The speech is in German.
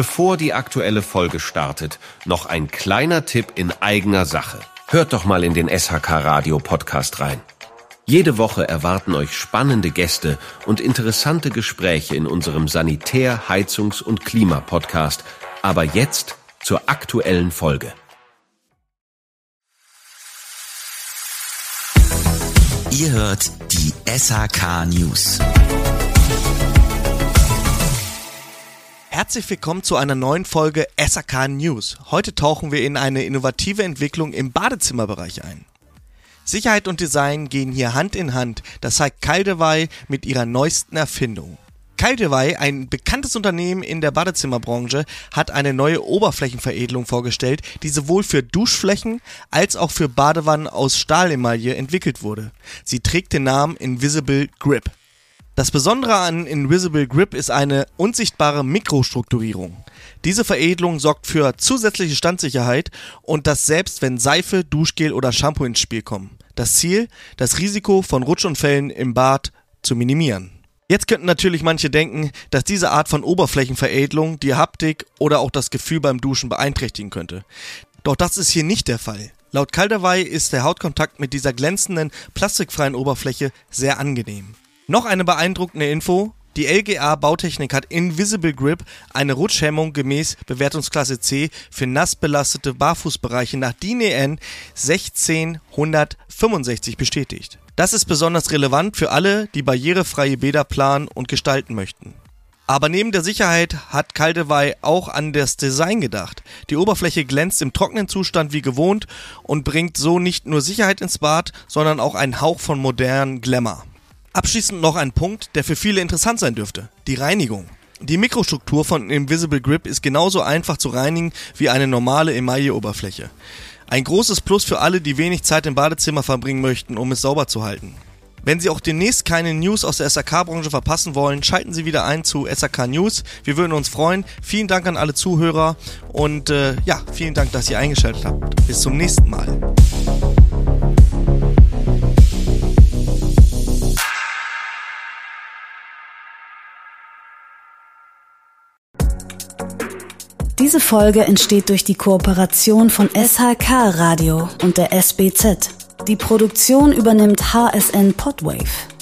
Bevor die aktuelle Folge startet, noch ein kleiner Tipp in eigener Sache. Hört doch mal in den SHK Radio Podcast rein. Jede Woche erwarten euch spannende Gäste und interessante Gespräche in unserem Sanitär-, Heizungs- und Klimapodcast. Aber jetzt zur aktuellen Folge. Ihr hört die SHK News. Herzlich willkommen zu einer neuen Folge SAK News. Heute tauchen wir in eine innovative Entwicklung im Badezimmerbereich ein. Sicherheit und Design gehen hier Hand in Hand, das zeigt Caldewey mit ihrer neuesten Erfindung. Caldewey, ein bekanntes Unternehmen in der Badezimmerbranche, hat eine neue Oberflächenveredelung vorgestellt, die sowohl für Duschflächen als auch für Badewannen aus Stahlemaille entwickelt wurde. Sie trägt den Namen Invisible Grip. Das Besondere an Invisible Grip ist eine unsichtbare Mikrostrukturierung. Diese Veredelung sorgt für zusätzliche Standsicherheit und das selbst wenn Seife, Duschgel oder Shampoo ins Spiel kommen. Das Ziel, das Risiko von Rutschunfällen im Bad zu minimieren. Jetzt könnten natürlich manche denken, dass diese Art von Oberflächenveredelung die Haptik oder auch das Gefühl beim Duschen beeinträchtigen könnte. Doch das ist hier nicht der Fall. Laut Caldaway ist der Hautkontakt mit dieser glänzenden, plastikfreien Oberfläche sehr angenehm. Noch eine beeindruckende Info. Die LGA Bautechnik hat Invisible Grip eine Rutschhemmung gemäß Bewertungsklasse C für nass belastete Barfußbereiche nach DIN EN 1665 bestätigt. Das ist besonders relevant für alle, die barrierefreie Bäder planen und gestalten möchten. Aber neben der Sicherheit hat Caldewey auch an das Design gedacht. Die Oberfläche glänzt im trockenen Zustand wie gewohnt und bringt so nicht nur Sicherheit ins Bad, sondern auch einen Hauch von modernen Glamour. Abschließend noch ein Punkt, der für viele interessant sein dürfte. Die Reinigung. Die Mikrostruktur von Invisible Grip ist genauso einfach zu reinigen wie eine normale Emaille-Oberfläche. Ein großes Plus für alle, die wenig Zeit im Badezimmer verbringen möchten, um es sauber zu halten. Wenn Sie auch demnächst keine News aus der SAK-Branche verpassen wollen, schalten Sie wieder ein zu SAK News. Wir würden uns freuen. Vielen Dank an alle Zuhörer und äh, ja, vielen Dank, dass ihr eingeschaltet habt. Bis zum nächsten Mal. Diese Folge entsteht durch die Kooperation von SHK Radio und der SBZ. Die Produktion übernimmt HSN Podwave.